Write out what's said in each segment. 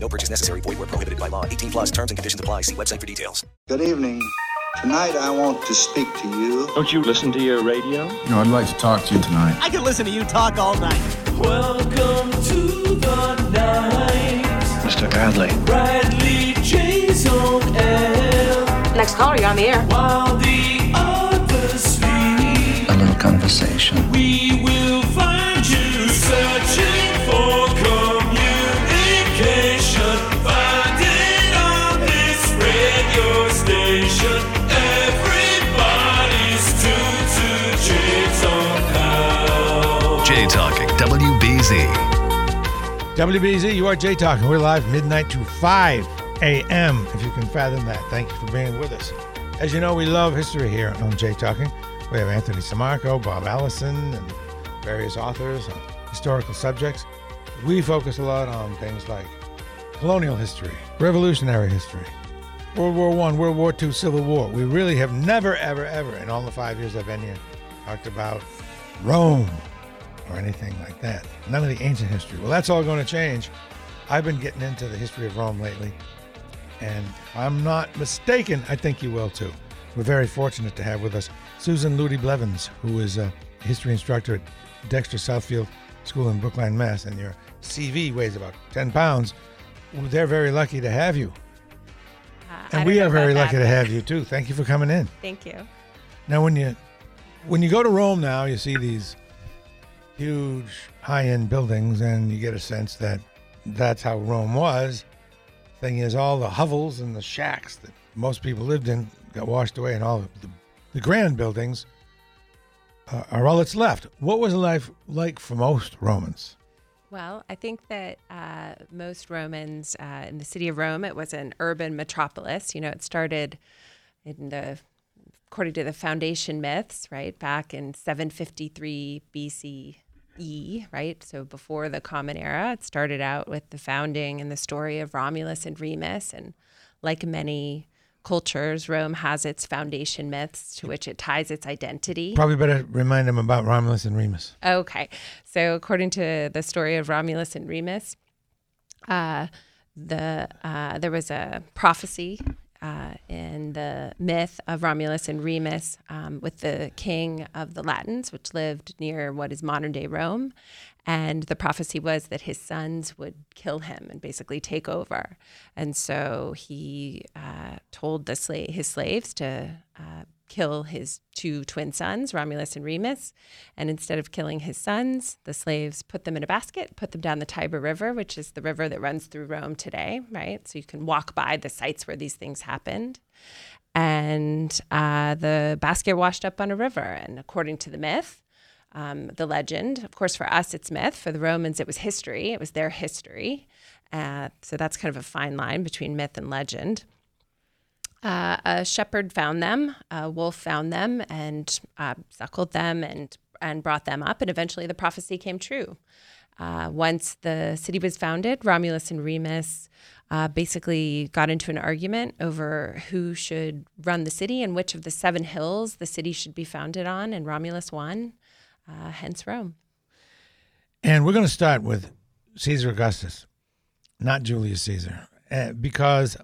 No purchase necessary. Void where prohibited by law. 18 plus terms and conditions apply. See website for details. Good evening. Tonight I want to speak to you. Don't you listen to your radio? No, I'd like to talk to you tonight. I can listen to you talk all night. Welcome to the night. Mr. Bradley. Bradley Jay's on air. Next caller, you're on the air. While the others sleep, A little conversation. we will Jay Talking WBZ. WBZ, you are Jay Talking. We're live midnight to 5 a.m. If you can fathom that. Thank you for being with us. As you know, we love history here on Jay Talking. We have Anthony Sammarco, Bob Allison, and various authors on historical subjects. We focus a lot on things like colonial history, revolutionary history, World War One, World War Two, Civil War. We really have never, ever, ever, in all the five years I've been here, talked about Rome or anything like that. None of the ancient history. Well, that's all going to change. I've been getting into the history of Rome lately, and if I'm not mistaken, I think you will too. We're very fortunate to have with us Susan Ludy Blevins, who is a history instructor at Dexter Southfield School in Brookline, Mass. And your CV weighs about 10 pounds. They're very lucky to have you. And we are very lucky to have you too. Thank you for coming in. Thank you. Now, when you when you go to Rome now, you see these huge high-end buildings, and you get a sense that that's how Rome was. Thing is, all the hovels and the shacks that most people lived in got washed away, and all the, the grand buildings uh, are all that's left. What was life like for most Romans? Well, I think that uh, most Romans uh, in the city of Rome, it was an urban metropolis. You know, it started in the, according to the foundation myths, right, back in 753 BCE, right? So before the Common Era, it started out with the founding and the story of Romulus and Remus. And like many cultures, Rome has its foundation myths to which it ties its identity. Probably better remind them about Romulus and Remus. Okay. So, according to the story of Romulus and Remus, uh, the uh, there was a prophecy uh, in the myth of Romulus and Remus um, with the king of the Latins, which lived near what is modern day Rome. And the prophecy was that his sons would kill him and basically take over. And so he uh, told sla- his slaves to uh, kill his two twin sons, Romulus and Remus. And instead of killing his sons, the slaves put them in a basket, put them down the Tiber River, which is the river that runs through Rome today, right? So you can walk by the sites where these things happened. And uh, the basket washed up on a river. And according to the myth, um, the legend, of course, for us, it's myth. For the Romans, it was history, it was their history. Uh, so that's kind of a fine line between myth and legend. Uh, a shepherd found them, a wolf found them, and uh, suckled them and and brought them up, and eventually the prophecy came true. Uh, once the city was founded, Romulus and Remus uh, basically got into an argument over who should run the city and which of the seven hills the city should be founded on, and Romulus won, uh, hence Rome. And we're going to start with Caesar Augustus, not Julius Caesar, uh, because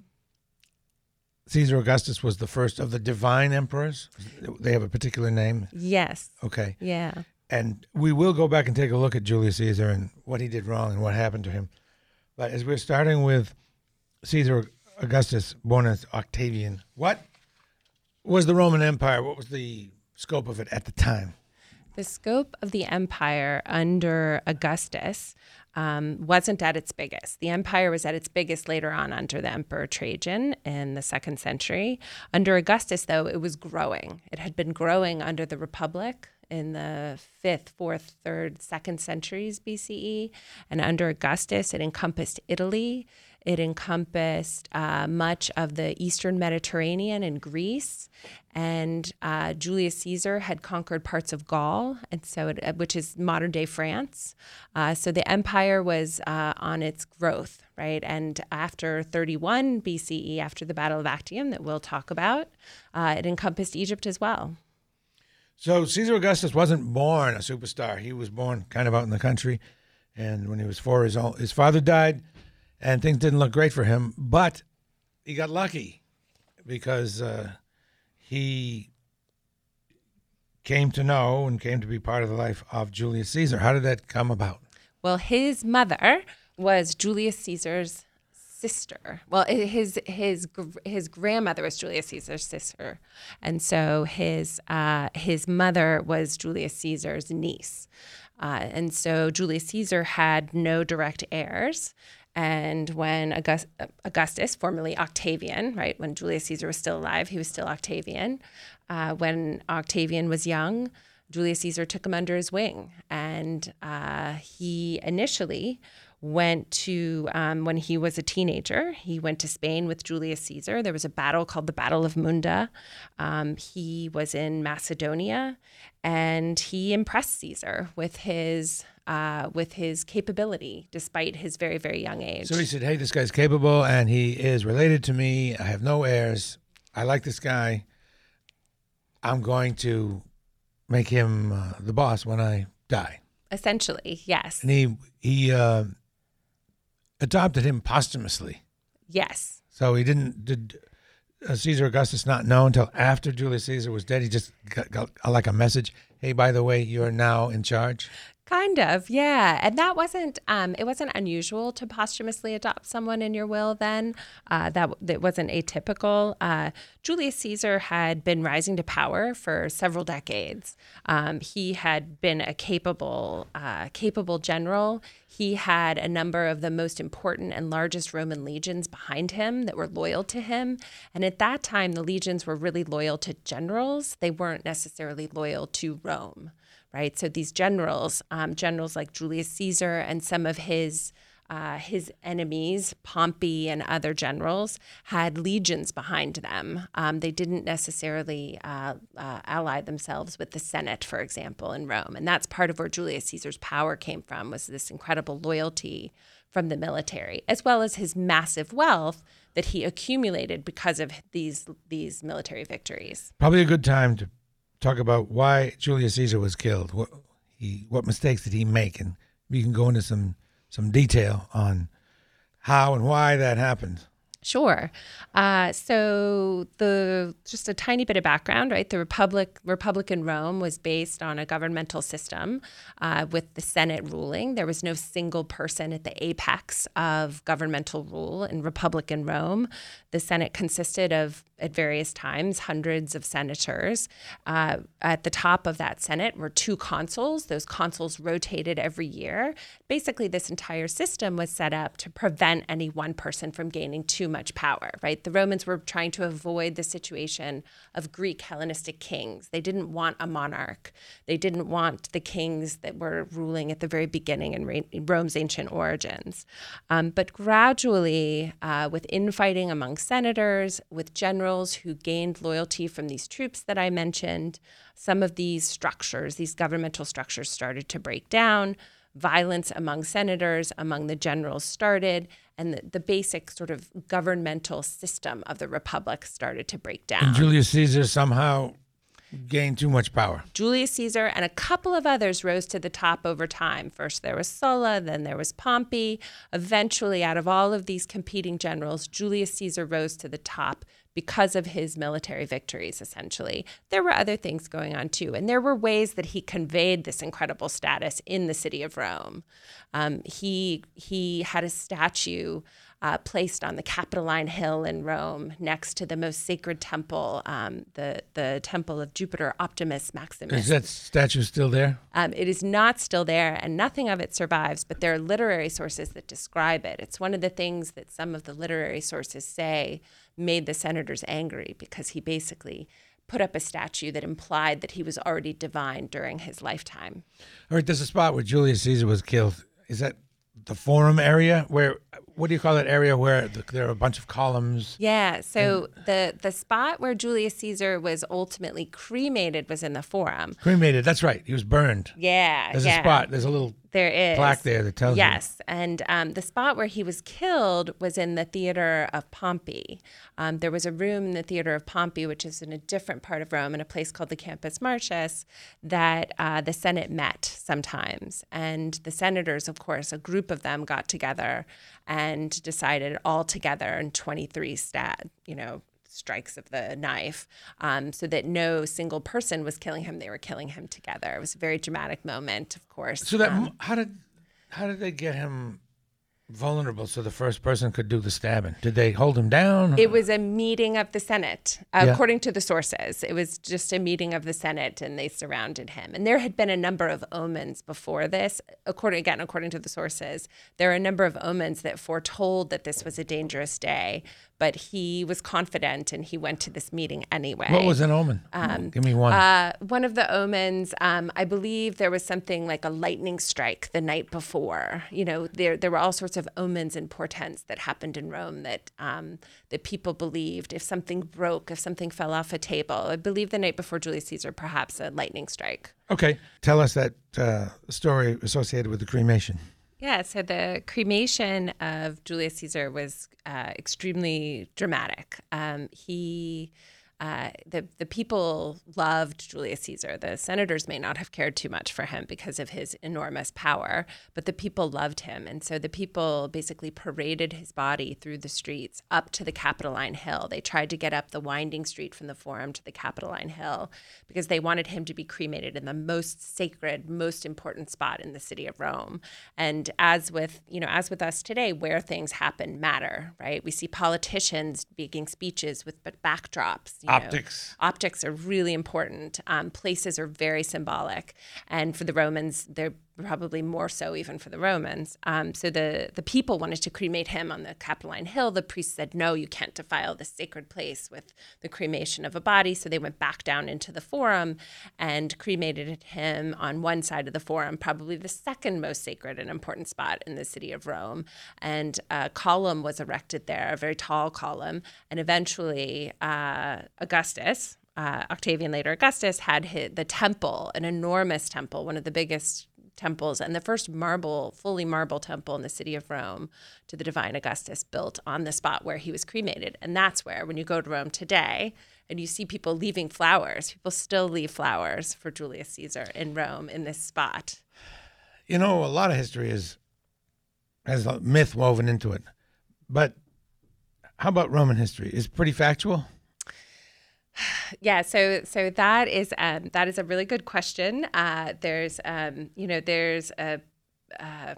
Caesar Augustus was the first of the divine emperors. They have a particular name. Yes. Okay. Yeah. And we will go back and take a look at Julius Caesar and what he did wrong and what happened to him. But as we're starting with Caesar Augustus, born as Octavian, what was the Roman Empire? What was the scope of it at the time? The scope of the empire under Augustus um, wasn't at its biggest. The empire was at its biggest later on under the Emperor Trajan in the second century. Under Augustus, though, it was growing. It had been growing under the Republic in the fifth, fourth, third, second centuries BCE. And under Augustus, it encompassed Italy, It encompassed uh, much of the eastern Mediterranean and Greece. And uh, Julius Caesar had conquered parts of Gaul, and so it, uh, which is modern day France. Uh, so the empire was uh, on its growth, right? And after 31 BCE, after the Battle of Actium, that we'll talk about, uh, it encompassed Egypt as well. So Caesar Augustus wasn't born a superstar. He was born kind of out in the country, and when he was four years old, his father died, and things didn't look great for him. But he got lucky because uh, he came to know and came to be part of the life of Julius Caesar. How did that come about? Well, his mother was Julius Caesar's sister. Well, his his his grandmother was Julius Caesar's sister, and so his uh, his mother was Julius Caesar's niece, uh, and so Julius Caesar had no direct heirs. And when August, Augustus, formerly Octavian, right, when Julius Caesar was still alive, he was still Octavian. Uh, when Octavian was young, Julius Caesar took him under his wing. And uh, he initially went to, um, when he was a teenager, he went to Spain with Julius Caesar. There was a battle called the Battle of Munda. Um, he was in Macedonia and he impressed Caesar with his uh, with his capability, despite his very, very young age. So he said, Hey, this guy's capable and he is related to me. I have no heirs. I like this guy. I'm going to make him uh, the boss when I die. Essentially, yes. And he, he uh, adopted him posthumously. Yes. So he didn't, did uh, Caesar Augustus not know until after Julius Caesar was dead? He just got, got like a message. Hey, by the way, you're now in charge. Kind of, yeah. And that wasn't um, it wasn't unusual to posthumously adopt someone in your will then. Uh, that that wasn't atypical. Uh, Julius Caesar had been rising to power for several decades. Um, he had been a capable uh, capable general. He had a number of the most important and largest Roman legions behind him that were loyal to him. And at that time, the legions were really loyal to generals. They weren't necessarily loyal to Rome right? So these generals, um, generals like Julius Caesar and some of his uh, his enemies, Pompey and other generals, had legions behind them. Um, they didn't necessarily uh, uh, ally themselves with the Senate, for example, in Rome, and that's part of where Julius Caesar's power came from was this incredible loyalty from the military, as well as his massive wealth that he accumulated because of these these military victories. Probably a good time to talk about why Julius Caesar was killed. What he, what mistakes did he make, and we can go into some some detail on how and why that happened. Sure. Uh, so the just a tiny bit of background, right? The Republic Republican Rome was based on a governmental system uh, with the Senate ruling. There was no single person at the apex of governmental rule in Republican Rome. The Senate consisted of at various times hundreds of senators. Uh, at the top of that Senate were two consuls. Those consuls rotated every year. Basically, this entire system was set up to prevent any one person from gaining too much power, right? The Romans were trying to avoid the situation of Greek Hellenistic kings. They didn't want a monarch. They didn't want the kings that were ruling at the very beginning in Rome's ancient origins. Um, but gradually, uh, with infighting among senators, with generals who gained loyalty from these troops that I mentioned, some of these structures, these governmental structures, started to break down violence among senators, among the generals started, and the, the, basic sort of governmental system of the republic started to break down. And Julius Caesar somehow gained too much power. Julius Caesar and a couple of others rose to the top over time. First there was Sulla, then there was Pompey. Eventually, out of all of these competing generals, Julius Caesar rose to the top because of his military victories, essentially. There were other things going on too, and there were ways that he conveyed this incredible status in the city of Rome. Um, he he had a statue. Uh, placed on the Capitoline Hill in Rome, next to the most sacred temple, um, the the temple of Jupiter Optimus Maximus. Is that statue still there? Um, it is not still there, and nothing of it survives. But there are literary sources that describe it. It's one of the things that some of the literary sources say made the senators angry because he basically put up a statue that implied that he was already divine during his lifetime. All right, there's a spot where Julius Caesar was killed. Is that the Forum area where what do you call that area where the, there are a bunch of columns? Yeah. So the the spot where Julius Caesar was ultimately cremated was in the Forum. Cremated. That's right. He was burned. Yeah. There's yeah. a spot. There's a little There is plaque there that tells you. Yes, and um, the spot where he was killed was in the theater of Pompey. Um, there was a room in the theater of Pompey, which is in a different part of Rome, in a place called the Campus Martius, that uh, the Senate met sometimes, and the senators, of course, a group of them got together and decided all together in 23 stat, you know, strikes of the knife um, so that no single person was killing him they were killing him together it was a very dramatic moment of course So that Um, how did how did they get him vulnerable so the first person could do the stabbing? Did they hold him down? It was a meeting of the Senate, uh, Yeah. according to the sources. It was just a meeting of the Senate, and they surrounded him. And there had been a number of omens before this. According again, according to the sources, there are a number of omens that foretold that this was a dangerous day. But he was confident, and he went to this meeting anyway. what was an omen? Give me one. Uh, one of the omens, um, I believe there was something like a lightning strike the night before. You know, there there were all sorts of omens and portents that happened in Rome that um, that people believed if something broke, if something fell off a table. I believe the night before Julius Caesar, perhaps a lightning strike. okay, tell us that uh, story associated with the cremation. Yeah, so the cremation of Julius Caesar was uh, extremely dramatic. Um, he, uh, the the people loved Julius Caesar. The senators may not have cared too much for him because of his enormous power, but the people loved him, and so the people basically paraded his body through the streets up to the Capitoline Hill. They tried to get up the winding street from the Forum to the Capitoline Hill because they wanted him to be cremated in the most sacred, most important spot in the city of Rome. And as with you know, as with us today, where things happen matter, right? We see politicians making speeches with backdrops. Know. Optics. Optics are really important. Um, places are very symbolic, and for the Romans, they're probably more so even for the Romans. Um, so the the people wanted to cremate him on the Capitoline Hill. The priest said, "No, you can't defile this sacred place with the cremation of a body." So they went back down into the Forum and cremated him on one side of the Forum, probably the second most sacred and important spot in the city of Rome. And a column was erected there, a very tall column, and eventually uh, Augustus. Uh, Octavian later Augustus had the temple, an enormous temple, one of the biggest temples and the first marble, fully marble temple in the city of Rome to the divine Augustus built on the spot where he was cremated. And that's where, when you go to Rome today and you see people leaving flowers, people still leave flowers for Julius Caesar in Rome in this spot. You know, a lot of history is has a myth woven into it, but how about Roman history? Is pretty factual? Yeah, so so that is um, that is a really good question. Uh, there's um, you know there's a uh,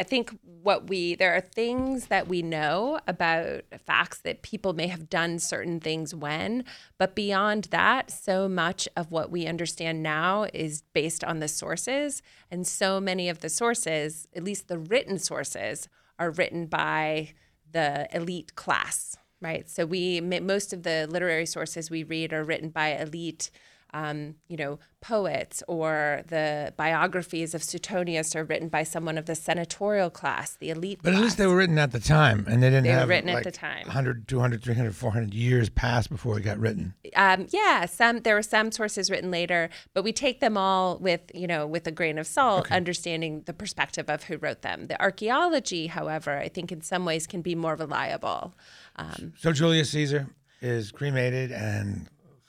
I think what we there are things that we know about facts that people may have done certain things when, but beyond that, so much of what we understand now is based on the sources, and so many of the sources, at least the written sources, are written by the elite class, right? So we most of the literary sources we read are written by elite. Um, you know, poets or the biographies of Suetonius are written by someone of the senatorial class, the elite But at least they were written at the time, and they didn't They were have written at the time. 100, 200, 300, 400 years passed before it got written. um, yeah, some there were some sources written later, but we take them all with you know with a grain of salt, understanding the perspective of who wrote them. The archaeology, however, I think in some ways can be more reliable. Um, So Julius Caesar is cremated, and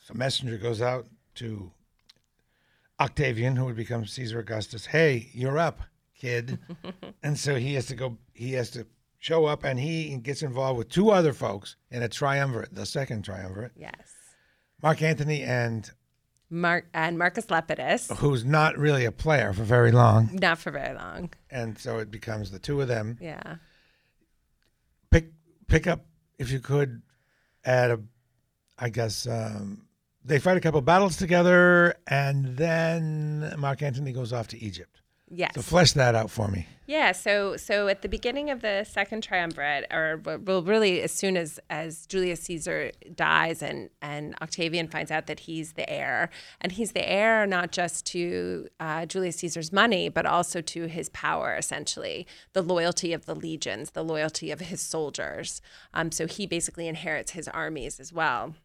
a messenger goes out to Octavian, who would become Caesar Augustus. Hey, you're up, kid. and so he has to go. He has to show up, and he gets involved with two other folks in a triumvirate, the second triumvirate, yes, Mark Antony, and Mark and Marcus Lepidus, who's not really a player for very long. not for very long. And so it becomes the two of them. Yeah. pick pick up if you could add a I guess um, they fight a couple battles together and then Mark Antony goes off to Egypt. Yes. So flesh that out for me. Yeah, so so at the beginning of the second triumvirate, or well, really as soon as as Julius Caesar dies and and Octavian finds out that he's the heir, and he's the heir not just to uh, Julius Caesar's money, but also to his power, essentially the loyalty of the legions, the loyalty of his soldiers. Um, so he basically inherits his armies as well.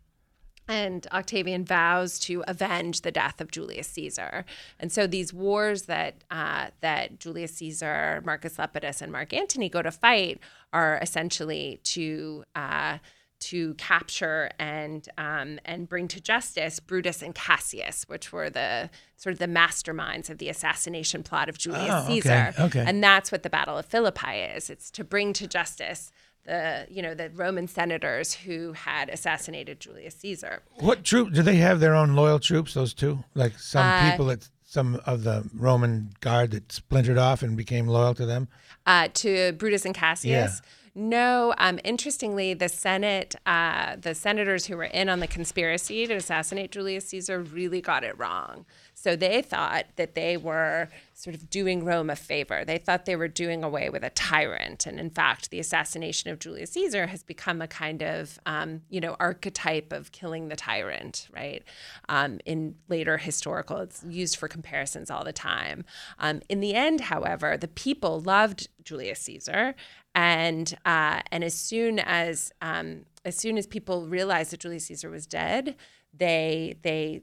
And Octavian vows to avenge the death of Julius Caesar. And so these wars that uh, that Julius Caesar, Marcus Lepidus, and Mark Antony go to fight are essentially to uh, to capture and um, and bring to justice Brutus and Cassius, which were the sort of the masterminds of the assassination plot of Julius Oh, okay, Caesar. okay. And that's what the Battle of Philippi is. It's to bring to justice the you know the Roman senators who had assassinated Julius Caesar. What troop do they have their own loyal troops? Those two, like some Uh, people that some of the Roman guard that splintered off and became loyal to them. uh, to Brutus and Cassius. Yeah. No, um, interestingly, the Senate, uh, the senators who were in on the conspiracy to assassinate Julius Caesar really got it wrong. So they thought that they were sort of doing Rome a favor. They thought they were doing away with a tyrant. And in fact, the assassination of Julius Caesar has become a kind of, um, you know, archetype of killing the tyrant, right? Um, in later historical, it's used for comparisons all the time. Um, in the end, however, the people loved Julius Caesar, and uh, and as soon as um, as soon as people realized that Julius Caesar was dead, they they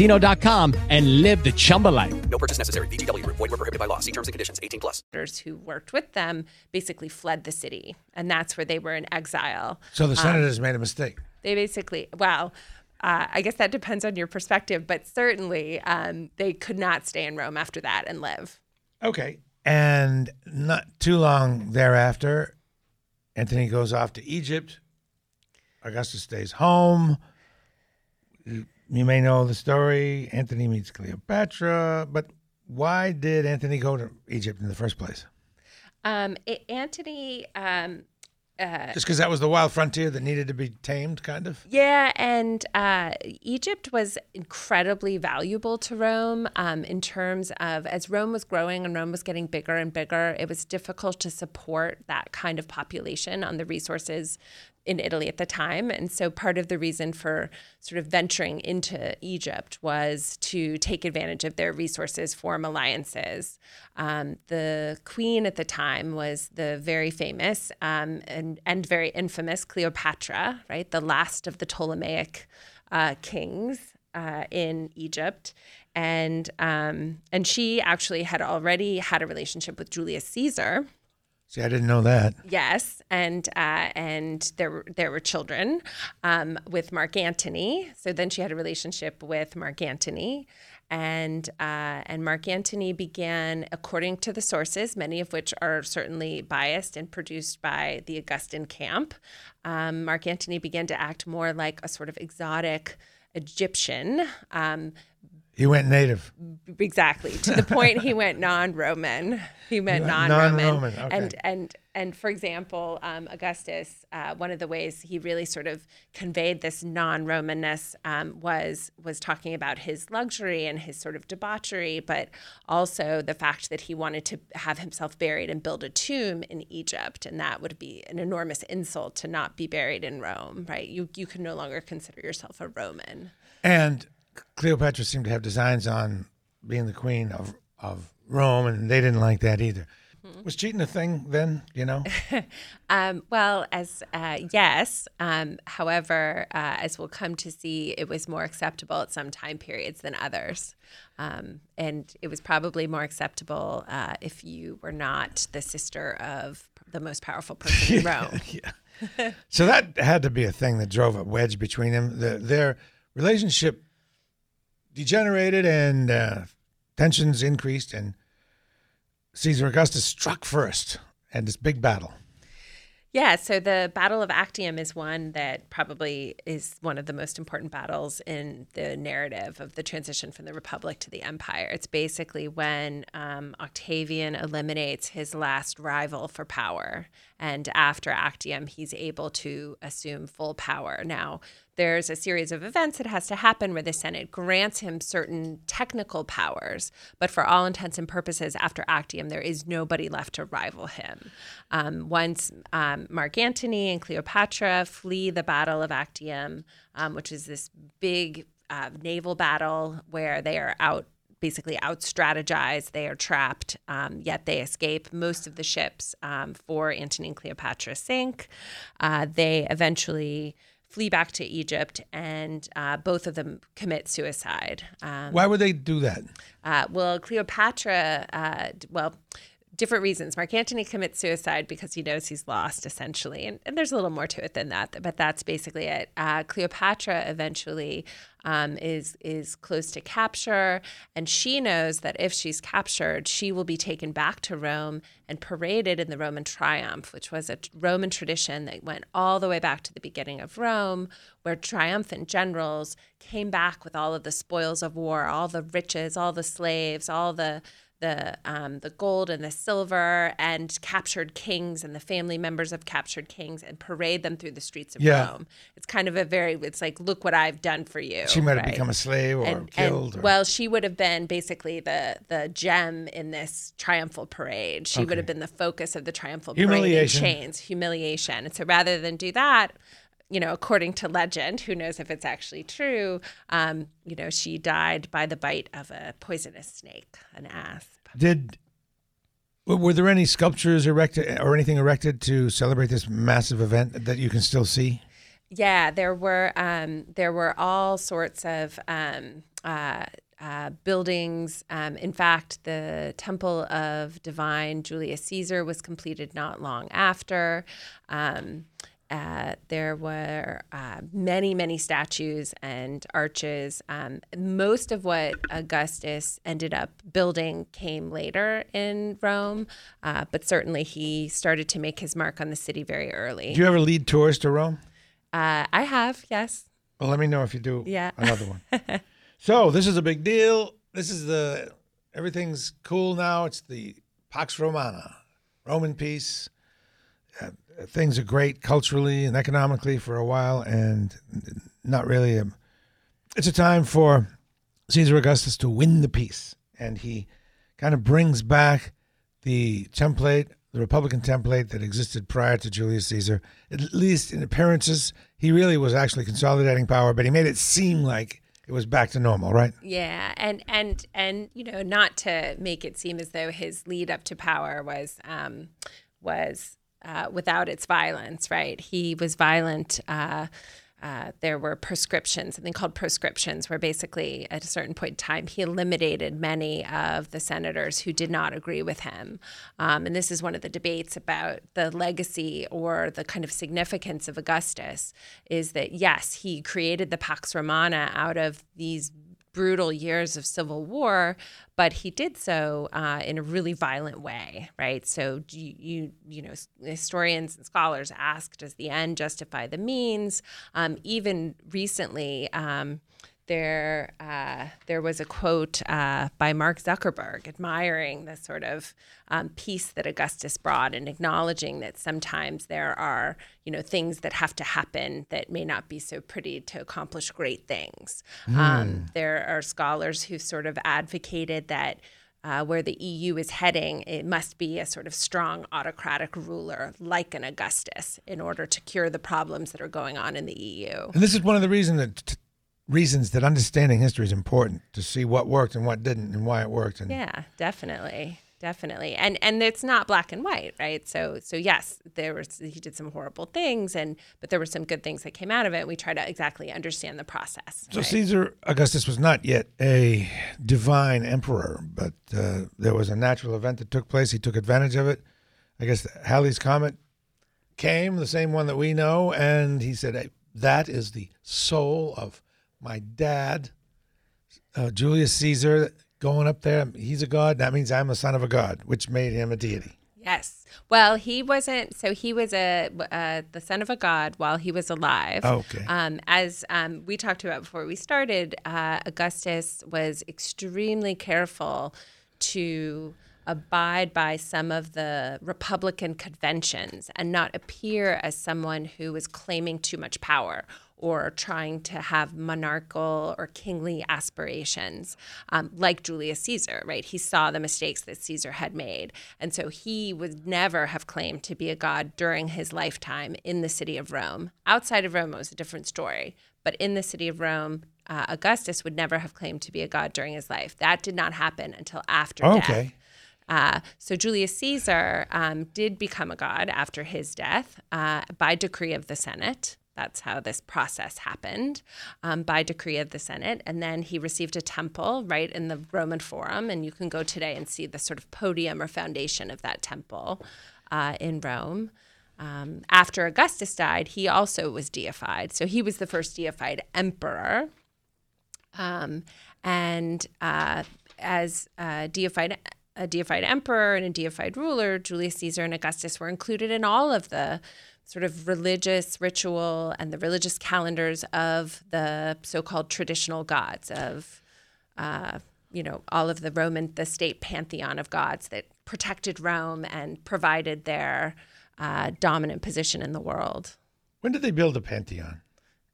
and live the Chumba life. No purchase necessary. VGW Group. Void were prohibited by law. See terms and conditions. 18 plus. who worked with them basically fled the city, and that's where they were in exile. So the Um, senators made a mistake. they basically, well, uh, I guess that depends on your perspective, but certainly um, they could not stay in Rome after that and live. Okay. And not too long thereafter, Antony goes off to Egypt. Augustus stays home. You may know the story. Antony meets Cleopatra, but why did Antony go to Egypt in the first place? Um, it, Antony, um, uh, Just because that was the wild frontier that needed to be tamed, kind of? Yeah, and uh, Egypt was incredibly valuable to Rome um, in terms of as Rome was growing and Rome was getting bigger and bigger, it was difficult to support that kind of population on the resources in Italy at the time. And so part of the reason for sort of venturing into Egypt was to take advantage of their resources, form alliances. Um, the queen at the time was the very famous um, and, and very infamous Cleopatra, right? The last of the Ptolemaic uh, kings uh, in Egypt. And, um, and she actually had already had a relationship with Julius Caesar. See, I didn't know that. Yes, and uh, and there were there were children um, with Mark Antony. So then she had a relationship with Mark Antony, and uh, and Mark Antony began, according to the sources, many of which are certainly biased and produced by the Augustan camp. Um, Mark Antony began to act more like a sort of exotic Egyptian. Um, He went native. exactly. To the point he went non-roman. He went non-roman, non-Roman, okay. and and and for example um, augustus uh, one of the ways he really sort of conveyed this non-romanness um, was was talking about his luxury and his sort of debauchery but also the fact that he wanted to have himself buried and build a tomb in egypt. And that would be an enormous insult to not be buried in rome right? You you can no longer consider yourself a roman. And Cleopatra seemed to have designs on being the queen of, of Rome, and they didn't like that either. Was cheating a thing then, you know? Um, well, as uh, yes, um, however, uh, as we'll come to see, it was more acceptable at some time periods than others, um, and it was probably more acceptable uh, if you were not the sister of the most powerful person in Rome. yeah. So that had to be a thing that drove a wedge between them. The, their relationship degenerated and uh, tensions increased, and Caesar Augustus struck first and this big battle. Yeah, so the Battle of Actium is one that probably is one of the most important battles in the narrative of the transition from the Republic to the Empire. It's basically when um, Octavian eliminates his last rival for power. And after Actium, he's able to assume full power. Now, there's a series of events that has to happen where the Senate grants him certain technical powers, but for all intents and purposes, after Actium, there is nobody left to rival him. Um, once um, Mark Antony and Cleopatra flee the Battle of Actium, um, which is this big uh, naval battle where they are out basically out strategized. They are trapped, um, yet they escape. Most of the ships um, for Antony and Cleopatra sink. Uh, they eventually flee back to Egypt, and uh, both of them commit suicide. Um, Why would they do that? uh, well, Cleopatra, uh, well, different reasons. Mark Antony commits suicide because he knows he's lost, essentially. And, and there's a little more to it than that, but that's basically it. Uh, Cleopatra eventually um, is is close to capture, and she knows that if she's captured, she will be taken back to Rome and paraded in the Roman triumph, which was a Roman tradition that went all the way back to the beginning of Rome, where triumphant generals came back with all of the spoils of war, all the riches, all the slaves, all the the um, the gold and the silver, and captured kings and the family members of captured kings, and parade them through the streets of Yeah. Rome. It's kind of a very, it's like, look what I've done for you. She might have become a slave or and, killed. and- or, well, she would have been basically the the gem in this triumphal parade. She would have been the focus of the triumphal parade in Humiliation. chains, humiliation. And so rather than do that, you know, according to legend, who knows if it's actually true, um, you know, she died by the bite of a poisonous snake, an asp. Did were there any sculptures erected or anything erected to celebrate this massive event that you can still see? Yeah, there were um, there were all sorts of um, uh, uh, buildings. Um, in fact, the Temple of Divine Julius Caesar was completed not long after. Um, uh, there were uh, many, many statues and arches. Um, most of what Augustus ended up building came later in Rome, uh, but certainly he started to make his mark on the city very early. Do you ever lead tours to Rome? Uh, I have, yes. Well, let me know if you do Yeah. another one. so this is a big deal. This is the everything's cool now. It's the Pax Romana, Roman peace. Things are great culturally and economically for a while, and not really. A, it's a time for Caesar Augustus to win the peace, and he kind of brings back the template, the Republican template that existed prior to Julius Caesar. At least in appearances, he really was actually consolidating power, but he made it seem like it was back to normal, right? Yeah, and and and you know, not to make it seem as though his lead up to power was um, was uh, without its violence, right? He was violent. Uh, uh, there were prescriptions, something called proscriptions, where basically at a certain point in time he eliminated many of the senators who did not agree with him. Um, and this is one of the debates about the legacy or the kind of significance of Augustus is that yes, he created the Pax Romana out of these brutal years of civil war, but he did so uh, in a really violent way, right? So you, you you know historians and scholars ask, does the end justify the means? Um, even recently. Um, there, uh, there was a quote uh, by Mark Zuckerberg admiring the sort of um, peace that Augustus brought and acknowledging that sometimes there are, you know, things that have to happen that may not be so pretty to accomplish great things. Um, there are scholars who sort of advocated that uh, where the EU is heading, it must be a sort of strong autocratic ruler like an Augustus in order to cure the problems that are going on in the EU. And this is one of the reasons that t- reasons that understanding history is important to see what worked and what didn't and why it worked. And Yeah, definitely. Definitely. And and it's not black and white, right? So so yes, there was he did some horrible things and but there were some good things that came out of it. We try to exactly understand the process. So right? Caesar Augustus was not yet a divine emperor, but uh, there was a natural event that took place. He took advantage of it. I guess Halley's comet came, the same one that we know, and he said, hey, "That is the soul of my dad, uh, Julius Caesar. going up there. He's a god. That means I'm a son of a god, which made him a deity. Yes. Well, he wasn't. So he was a uh, the son of a god while he was alive. Okay. Um, as um, we talked about before we started, uh, Augustus was extremely careful to abide by some of the Republican conventions and not appear as someone who is claiming too much power or trying to have monarchical or kingly aspirations, um, like Julius Caesar, right? He saw the mistakes that Caesar had made. And so he would never have claimed to be a god during his lifetime in the city of Rome. Outside of Rome, it was a different story. But in the city of Rome, uh, Augustus would never have claimed to be a god during his life. That did not happen until after death. Uh, so Julius Caesar um, did become a god after his death uh, by decree of the Senate. That's how this process happened um, by decree of the Senate. And then he received a temple right in the Roman Forum. And you can go today and see the sort of podium or foundation of that temple uh, in Rome. Um, after Augustus died, he also was deified. So he was the first deified emperor. Um, and uh, as uh, deified a deified emperor and a deified ruler, Julius Caesar and Augustus were included in all of the sort of religious ritual and the religious calendars of the so-called traditional gods of, uh, you know, all of the Roman, the state pantheon of gods that protected Rome and provided their uh, dominant position in the world. When did they build the Pantheon?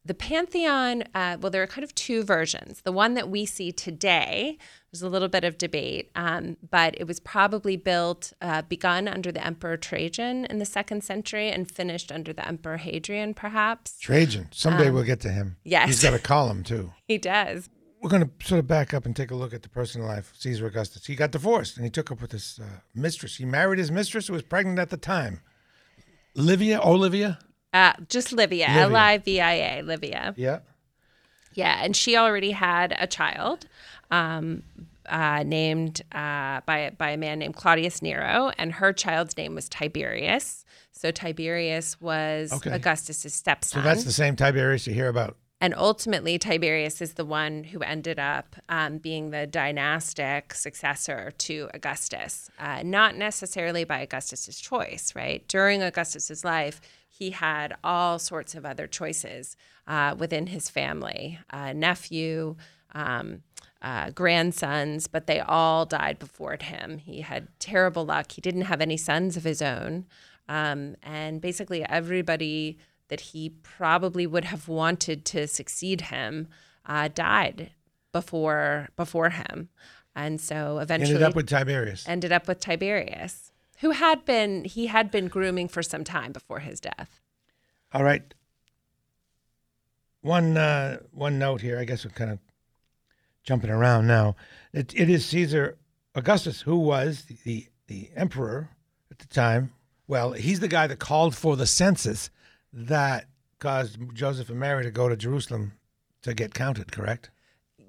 The Pantheon, uh, well, there are kind of two versions. The one that we see today, there's a little bit of debate, um, but it was probably built, uh, begun under the Emperor Trajan in the second century and finished under the Emperor Hadrian, perhaps. Trajan. Someday Um, we'll get to him. yes. He's got a column, too. He does. We're going to sort of back up and take a look at the personal life of Caesar Augustus. He got divorced and he took up with his uh, mistress. He married his mistress who was pregnant at the time. Livia, Olivia? Uh, just Livia, Livia. L I V I A, Yeah. Yeah, and she already had a child um, uh, named uh, by by a man named Claudius Nero, and her child's name was Tiberius. So Tiberius was Okay. Augustus's stepson. So that's the same Tiberius you hear about. And ultimately, Tiberius is the one who ended up um, being the dynastic successor to Augustus, uh, not necessarily by Augustus's choice, right? During Augustus's life, he had all sorts of other choices uh, within his family uh, nephew, um, uh, grandsons, but they all died before him. He had terrible luck. He didn't have any sons of his own. Um, and basically, everybody that he probably would have wanted to succeed him uh, died before before him, and so eventually Ended up with Tiberius. ended up with Tiberius, who had been he had been grooming for some time before his death. All right. One uh, one note here. I guess we're kind of jumping around now. It, it is Caesar Augustus who was the, the the emperor at the time. Well, he's the guy that called for the census that caused Joseph and Mary to go to Jerusalem to get counted. Correct?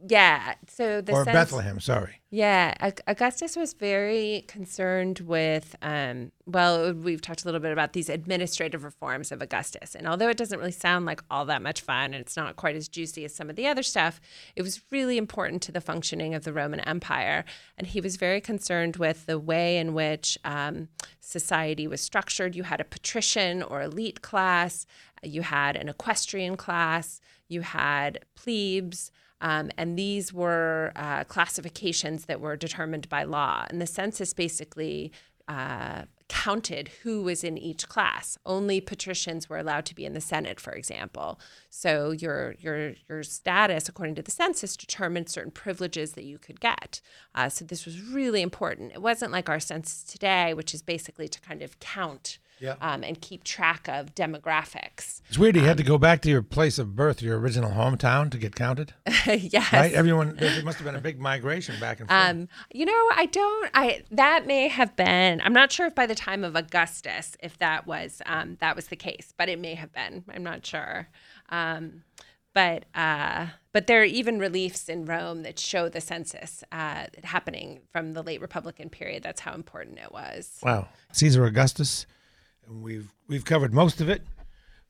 Yeah. So the or sense- Bethlehem. Sorry. Yeah, Augustus was very concerned with, um, well, we've talked a little bit about these administrative reforms of Augustus. And although it doesn't really sound like all that much fun and it's not quite as juicy as some of the other stuff, it was really important to the functioning of the Roman Empire. And he was very concerned with the way in which um, society was structured. You had a patrician or elite class, you had an equestrian class, you had plebes. Um, and these were uh, classifications that were determined by law. And the census basically uh, counted who was in each class. Only patricians were allowed to be in the Senate, for example. So your your your status, according to the census, determined certain privileges that you could get. Uh, so this was really important. It wasn't like our census today, which is basically to kind of count Yeah. um, and keep track of demographics. It's weird. You had to go back to your place of birth, your original hometown, to get counted. yes. Right? Everyone. There must have been a big migration back and forth. Um, you know, I don't. I that may have been. I'm not sure if by the time of Augustus, if that was um, that was the case, but it may have been. I'm not sure. Um, but uh, but there are even reliefs in Rome that show the census uh, happening from the late Republican period. That's how important it was. Wow. Caesar Augustus. And we've we've covered most of it,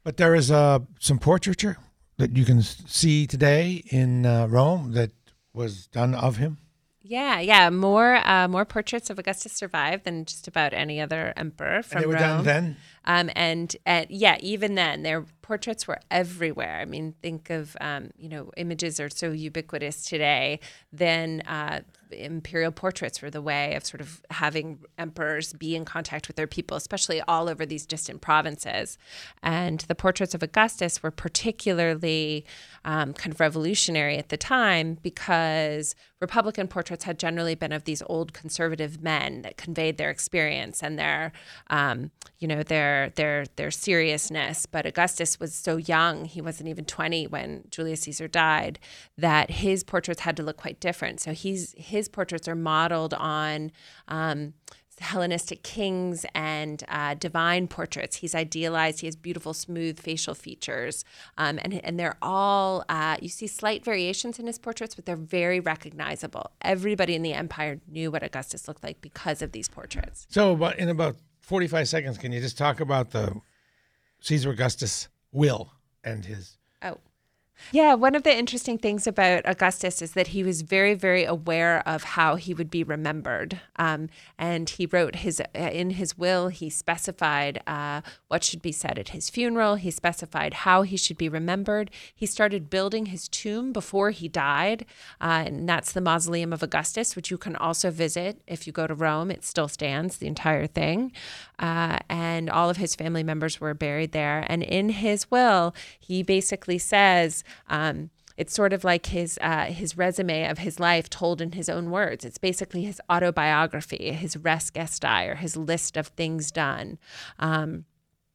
but there is uh, some portraiture that you can see today in uh, Rome that was done of him. Yeah, yeah. More uh, more portraits of Augustus survive than just about any other emperor from and they were Rome. done then. Um, and, and yeah, even then, their portraits were everywhere. I mean, think of um, you know images are so ubiquitous today. Then uh, imperial portraits were the way of sort of having emperors be in contact with their people, especially all over these distant provinces. And the portraits of Augustus were particularly um, kind of revolutionary at the time because Republican portraits had generally been of these old conservative men that conveyed their experience and their, um, you know, their their their seriousness. But Augustus was so young; he wasn't even twenty when Julius Caesar died. That his portraits had to look quite different. So he's his portraits are modeled on. Um, Hellenistic kings and uh, divine portraits. He's idealized. He has beautiful, smooth facial features, um, and and they're all. Uh, you see slight variations in his portraits, but they're very recognizable. Everybody in the empire knew what Augustus looked like because of these portraits. So, in about forty-five seconds, can you just talk about the Caesar Augustus will and his? Yeah, one of the interesting things about Augustus is that he was very, very aware of how he would be remembered, um, and he wrote his uh, in his will. He specified uh, what should be said at his funeral. He specified how he should be remembered. He started building his tomb before he died, uh, and that's the Mausoleum of Augustus, which you can also visit if you go to Rome. It still stands, the entire thing, uh, and all of his family members were buried there. And in his will, he basically says. Um, it's sort of like his uh, his resume of his life told in his own words. It's basically his autobiography, his res gestae, or his list of things done. Um,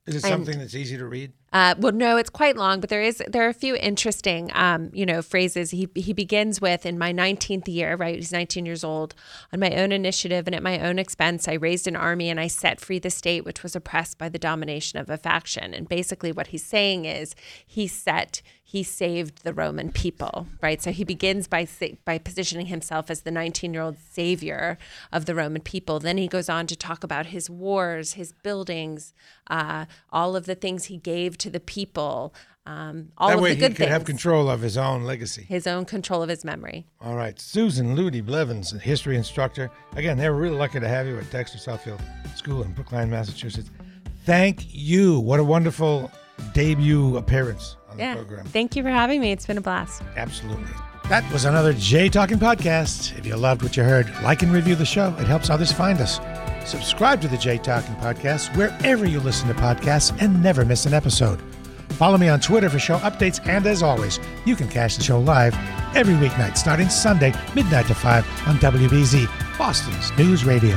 Is it and- something that's easy to read? Uh, well, no, it's quite long, but there is there are a few interesting, um, you know, phrases. He he begins with, "In my 19th year, right? He's 19 years old. On my own initiative and at my own expense, I raised an army and I set free the state, which was oppressed by the domination of a faction." And basically, what he's saying is he set he saved the Roman people, right? So he begins by by positioning himself as the 19 year old savior of the Roman people. Then he goes on to talk about his wars, his buildings, uh, all of the things he gave to the people, um, all that of way the he could things, have control of his own legacy. his own control of his memory. All right, Susan Ludi Blevins, a history instructor. Again, they're really lucky to have you at Dexter Southfield School in Brookline, Massachusetts. Thank you. What a wonderful debut appearance on Yeah, the program. thank you for having me. It's been a blast. Absolutely. That was another Jay Talking Podcast. If you loved what you heard, like and review the show. It helps others find us. Subscribe to the Jay Talking Podcast wherever you listen to podcasts and never miss an episode. Follow me on Twitter for show updates, and as always, you can catch the show live every weeknight starting Sunday, midnight to 5 on WBZ, Boston's News Radio.